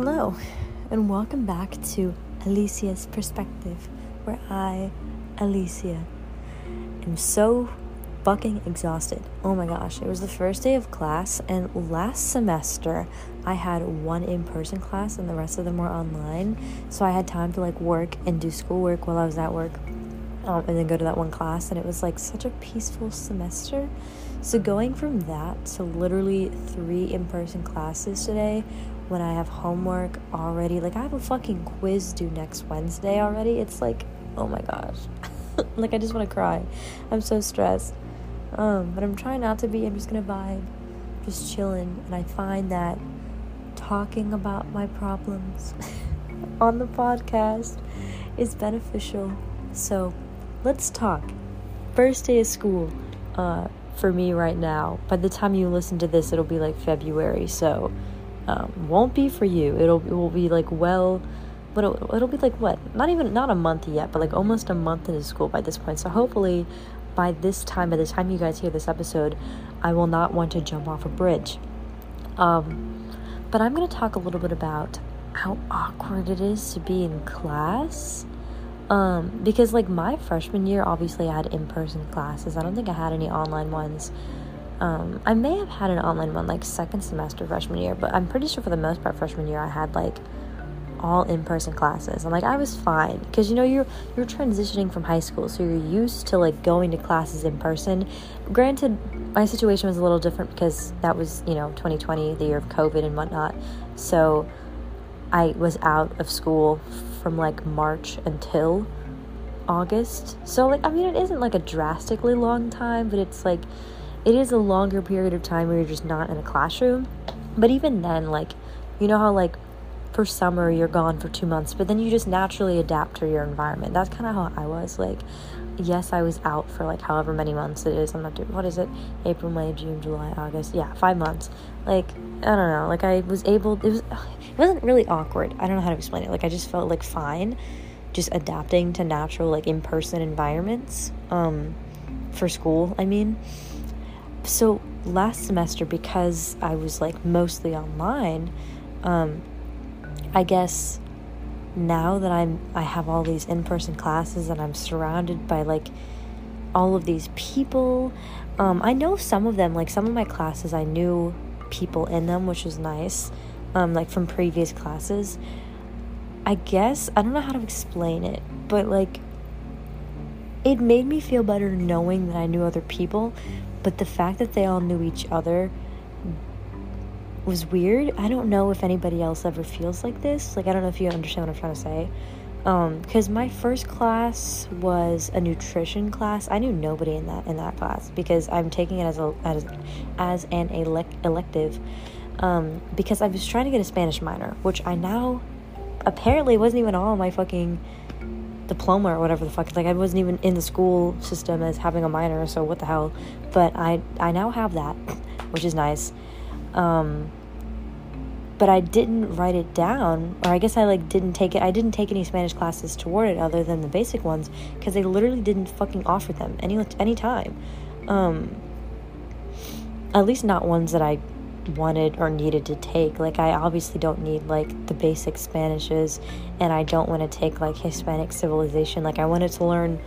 Hello, and welcome back to Alicia's Perspective, where I, Alicia, am so fucking exhausted. Oh my gosh, it was the first day of class, and last semester I had one in person class, and the rest of them were online. So I had time to like work and do schoolwork while I was at work, um, and then go to that one class, and it was like such a peaceful semester. So going from that to literally three in person classes today when I have homework already. Like, I have a fucking quiz due next Wednesday already. It's like, oh my gosh. like, I just want to cry. I'm so stressed. Um, but I'm trying not to be. I'm just gonna vibe, just chilling. And I find that talking about my problems on the podcast is beneficial. So, let's talk. First day of school uh, for me right now. By the time you listen to this, it'll be like February. So, um, won't be for you. It'll it will be like well, but it'll, it'll be like what? Not even not a month yet, but like almost a month into school by this point. So hopefully, by this time, by the time you guys hear this episode, I will not want to jump off a bridge. Um, but I'm gonna talk a little bit about how awkward it is to be in class. Um, because like my freshman year, obviously I had in person classes. I don't think I had any online ones. Um, I may have had an online one like second semester freshman year, but I'm pretty sure for the most part freshman year I had like all in person classes. And like I was fine because you know you're you're transitioning from high school, so you're used to like going to classes in person. Granted, my situation was a little different because that was you know 2020, the year of COVID and whatnot. So I was out of school from like March until August. So like I mean it isn't like a drastically long time, but it's like it is a longer period of time where you're just not in a classroom. But even then, like, you know how, like, for summer you're gone for two months, but then you just naturally adapt to your environment. That's kind of how I was. Like, yes, I was out for like however many months it is. I'm not doing, what is it? April, May, June, July, August. Yeah, five months. Like, I don't know. Like, I was able, it was, it wasn't really awkward. I don't know how to explain it. Like, I just felt like fine just adapting to natural, like, in person environments, um, for school, I mean. So last semester, because I was like mostly online, um, I guess now that I'm I have all these in-person classes and I'm surrounded by like all of these people. Um, I know some of them, like some of my classes, I knew people in them, which was nice, um, like from previous classes. I guess I don't know how to explain it, but like it made me feel better knowing that I knew other people but the fact that they all knew each other was weird. I don't know if anybody else ever feels like this. Like, I don't know if you understand what I'm trying to say. Because um, my first class was a nutrition class. I knew nobody in that in that class because I'm taking it as a as, as an elect, elective. Um, because I was trying to get a Spanish minor, which I now apparently wasn't even on my fucking diploma or whatever the fuck. Like I wasn't even in the school system as having a minor, so what the hell? But I I now have that, which is nice. Um, but I didn't write it down, or I guess I like didn't take it. I didn't take any Spanish classes toward it other than the basic ones because they literally didn't fucking offer them any any time. Um, at least not ones that I wanted or needed to take. Like, I obviously don't need like the basic Spanishes, and I don't want to take like Hispanic civilization. Like, I wanted to learn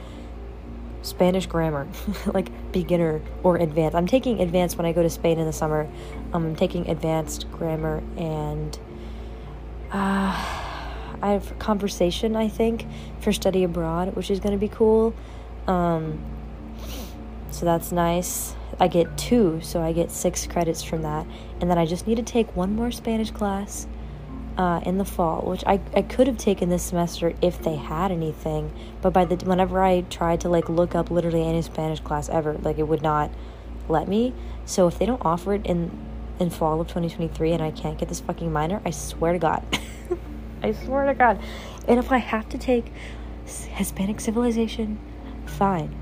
Spanish grammar, like beginner or advanced. I'm taking advanced when I go to Spain in the summer. Um, I'm taking advanced grammar and uh, I have conversation, I think, for study abroad, which is going to be cool. Um, so that's nice. I get two, so I get six credits from that. And then I just need to take one more Spanish class uh, in the fall, which I, I could have taken this semester if they had anything. But by the whenever I tried to like look up literally any Spanish class ever, like it would not let me. So if they don't offer it in in fall of 2023 and I can't get this fucking minor, I swear to God. I swear to God. And if I have to take Hispanic civilization, fine.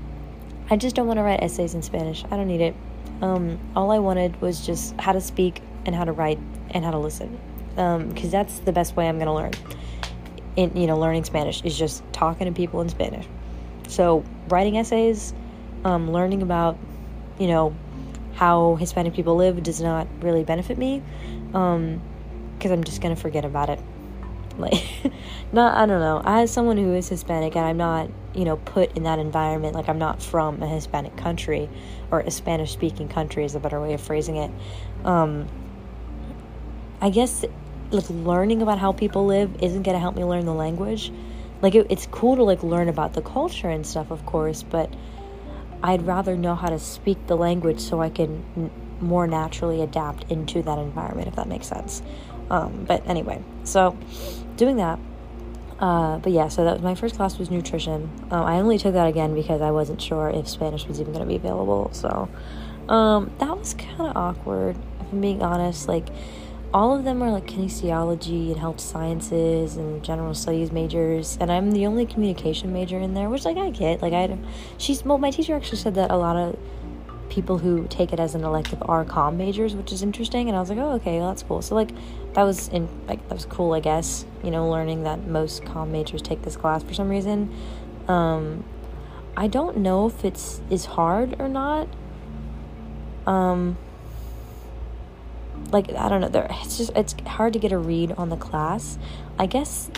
I just don't want to write essays in Spanish. I don't need it. Um, all I wanted was just how to speak and how to write and how to listen, because um, that's the best way I'm gonna learn. In you know, learning Spanish is just talking to people in Spanish. So writing essays, um, learning about, you know, how Hispanic people live does not really benefit me. Um, because I'm just gonna forget about it. Like, not I don't know. As someone who is Hispanic and I'm not, you know, put in that environment, like I'm not from a Hispanic country or a Spanish speaking country is a better way of phrasing it. Um, I guess like learning about how people live isn't gonna help me learn the language. Like it, it's cool to like learn about the culture and stuff, of course, but I'd rather know how to speak the language so I can n- more naturally adapt into that environment, if that makes sense. Um, but anyway, so doing that. Uh, but yeah, so that was my first class was nutrition. Um, I only took that again because I wasn't sure if Spanish was even going to be available. So um, that was kind of awkward, if I'm being honest. Like, all of them are like kinesiology and health sciences and general studies majors and i'm the only communication major in there which like i get like i she's well my teacher actually said that a lot of people who take it as an elective are com majors which is interesting and i was like oh okay well, that's cool so like that was in like that was cool i guess you know learning that most com majors take this class for some reason um i don't know if it's is hard or not um like I don't know, there it's just it's hard to get a read on the class. I guess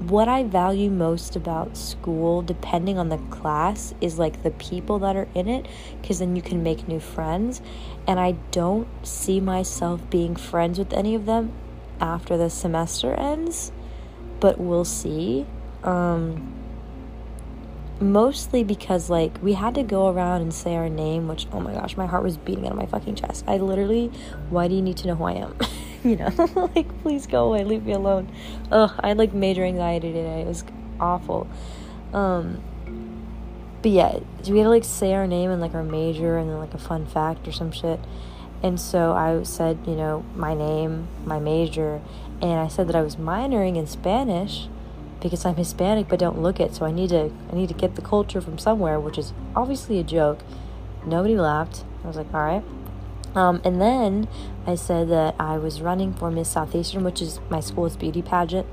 what I value most about school, depending on the class, is like the people that are in it, because then you can make new friends. And I don't see myself being friends with any of them after the semester ends, but we'll see. Um, mostly because like we had to go around and say our name which oh my gosh my heart was beating out of my fucking chest i literally why do you need to know who i am you know like please go away leave me alone ugh i had like major anxiety today it was awful um but yeah we had to like say our name and like our major and then like a fun fact or some shit and so i said you know my name my major and i said that i was minoring in spanish because I'm Hispanic but don't look it. So I need to I need to get the culture from somewhere, which is obviously a joke. Nobody laughed. I was like, all right. Um, and then I said that I was running for Miss Southeastern, which is my school's beauty pageant,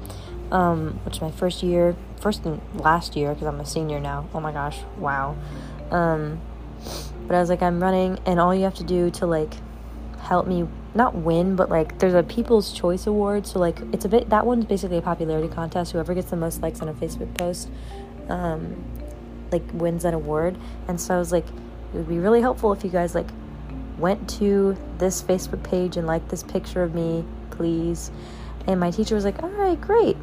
um, which my first year, first and last year because I'm a senior now. Oh my gosh, wow. Um, but I was like, I'm running, and all you have to do to like help me not win, but like there's a People's Choice Award. So like it's a bit that one's basically a popularity contest. Whoever gets the most likes on a Facebook post, um, like wins that award. And so I was like, it would be really helpful if you guys like went to this Facebook page and liked this picture of me, please. And my teacher was like, all right, great.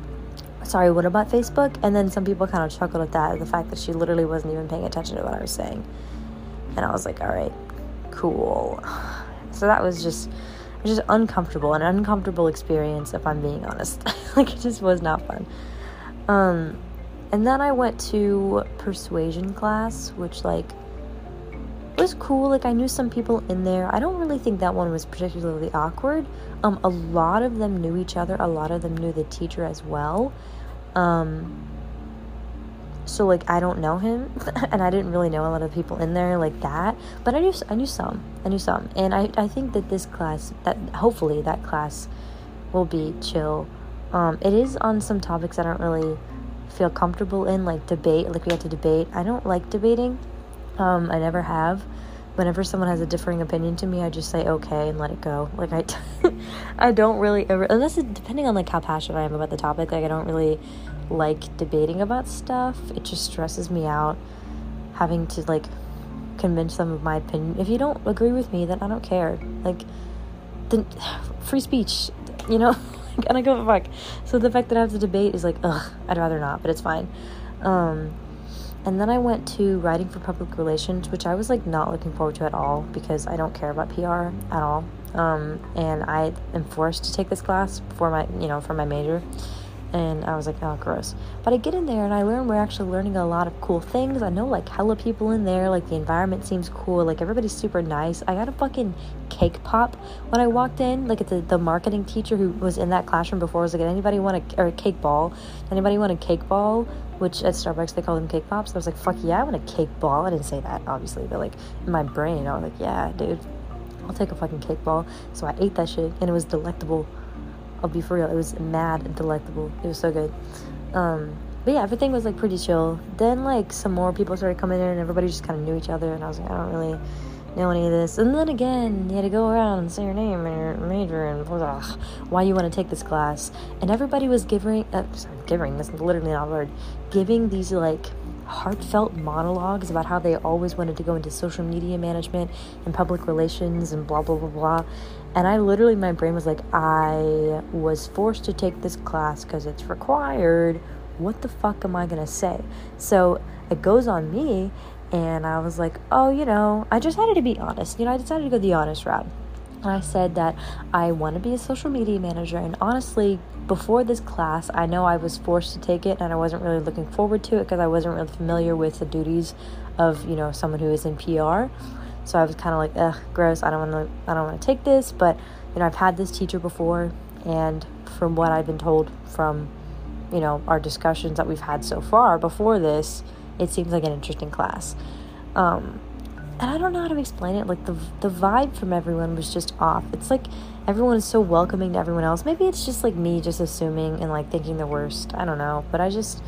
Sorry, what about Facebook? And then some people kind of chuckled at that, the fact that she literally wasn't even paying attention to what I was saying. And I was like, all right, cool. So that was just just uncomfortable, an uncomfortable experience, if I'm being honest. like, it just was not fun. Um, and then I went to persuasion class, which, like, was cool. Like, I knew some people in there. I don't really think that one was particularly awkward. Um, a lot of them knew each other, a lot of them knew the teacher as well. Um, so like I don't know him, and I didn't really know a lot of people in there like that. But I knew I knew some. I knew some, and I I think that this class that hopefully that class will be chill. Um, it is on some topics I don't really feel comfortable in, like debate. Like we had to debate. I don't like debating. Um, I never have. Whenever someone has a differing opinion to me, I just say okay and let it go. Like I, I don't really ever, unless it, depending on like how passionate I am about the topic. Like I don't really like debating about stuff. It just stresses me out having to like convince them of my opinion. If you don't agree with me, then I don't care. Like, the free speech, you know? and I go fuck. So the fact that I have to debate is like, ugh, I'd rather not, but it's fine. Um, and then I went to writing for public relations, which I was like not looking forward to at all because I don't care about PR at all. Um, and I am forced to take this class for my, you know, for my major and I was like, oh, gross. But I get in there and I learn we're actually learning a lot of cool things. I know like hella people in there, like the environment seems cool, like everybody's super nice. I got a fucking cake pop when I walked in. Like the the marketing teacher who was in that classroom before was like, anybody want a or a cake ball? Anybody want a cake ball? Which at Starbucks they call them cake pops. I was like, fuck yeah, I want a cake ball. I didn't say that obviously, but like in my brain, I was like, yeah, dude, I'll take a fucking cake ball. So I ate that shit and it was delectable. I'll be for real. It was mad delectable. It was so good. Um, but yeah, everything was like pretty chill. Then like some more people started coming in, and everybody just kind of knew each other, and I was like, I don't really know any of this. And then again, you had to go around and say your name and your major and blah, why you want to take this class. And everybody was giving, uh, sorry, giving, that's literally not a word, giving these like heartfelt monologues about how they always wanted to go into social media management and public relations and blah, blah, blah, blah. And I literally, my brain was like, I was forced to take this class because it's required. What the fuck am I going to say? So it goes on me and I was like, oh, you know, I just had to be honest. You know, I decided to go the honest route. And I said that I want to be a social media manager. And honestly, before this class, I know I was forced to take it and I wasn't really looking forward to it because I wasn't really familiar with the duties of, you know, someone who is in PR. So I was kind of like, ugh, gross. I don't want to. I don't want to take this. But you know, I've had this teacher before, and from what I've been told from, you know, our discussions that we've had so far before this, it seems like an interesting class. Um, and I don't know how to explain it. Like the the vibe from everyone was just off. It's like everyone is so welcoming to everyone else. Maybe it's just like me just assuming and like thinking the worst. I don't know, but I just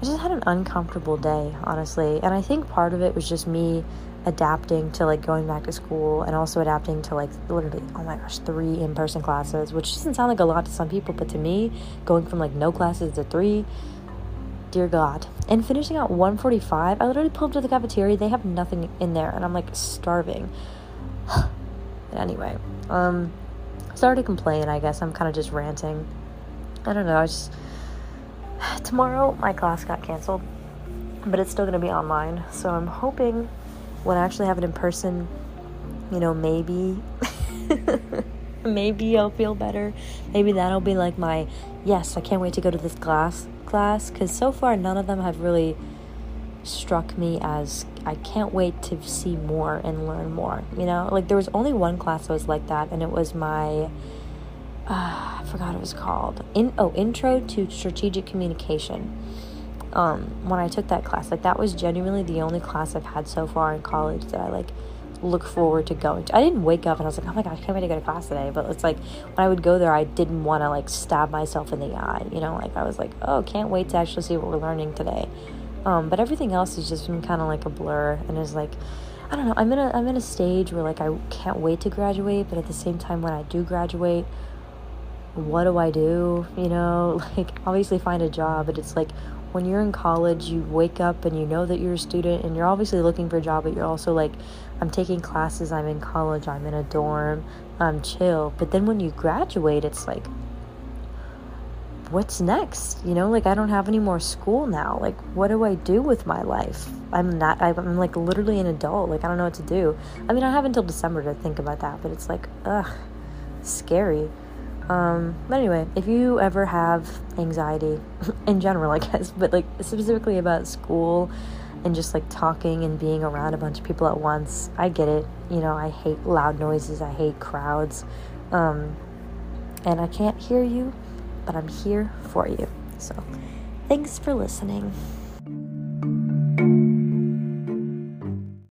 I just had an uncomfortable day, honestly. And I think part of it was just me adapting to like going back to school and also adapting to like literally oh my gosh three in-person classes which doesn't sound like a lot to some people but to me going from like no classes to three dear God. And finishing at 145, I literally pulled up to the cafeteria. They have nothing in there, and I'm like starving. anyway, um, started to complain. I guess I'm kind of just ranting. I don't know. I just tomorrow my class got canceled, but it's still gonna be online. So I'm hoping when I actually have it in person, you know, maybe. maybe I'll feel better. Maybe that'll be like my yes, I can't wait to go to this class class because so far none of them have really struck me as I can't wait to see more and learn more. You know, like there was only one class that was like that, and it was my uh, I forgot it was called. In oh, Intro to Strategic Communication. Um, when I took that class, like that was genuinely the only class I've had so far in college that I like look forward to going to. I didn't wake up and I was like, oh my gosh, I can't wait to go to class today. But it's like when I would go there, I didn't want to like stab myself in the eye. You know, like I was like, oh, can't wait to actually see what we're learning today. Um, but everything else has just been kind of like a blur and is like, I don't know. I'm in a I'm in a stage where like I can't wait to graduate, but at the same time, when I do graduate, what do I do? You know, like obviously find a job, but it's like when you're in college, you wake up and you know that you're a student and you're obviously looking for a job, but you're also like, I'm taking classes, I'm in college, I'm in a dorm, I'm chill. But then when you graduate, it's like, what's next? You know, like I don't have any more school now. Like, what do I do with my life? I'm not, I'm like literally an adult. Like, I don't know what to do. I mean, I have until December to think about that, but it's like, ugh, scary. Um, but anyway, if you ever have anxiety in general, I guess, but like specifically about school and just like talking and being around a bunch of people at once, I get it. You know, I hate loud noises, I hate crowds. Um, and I can't hear you, but I'm here for you. So, thanks for listening.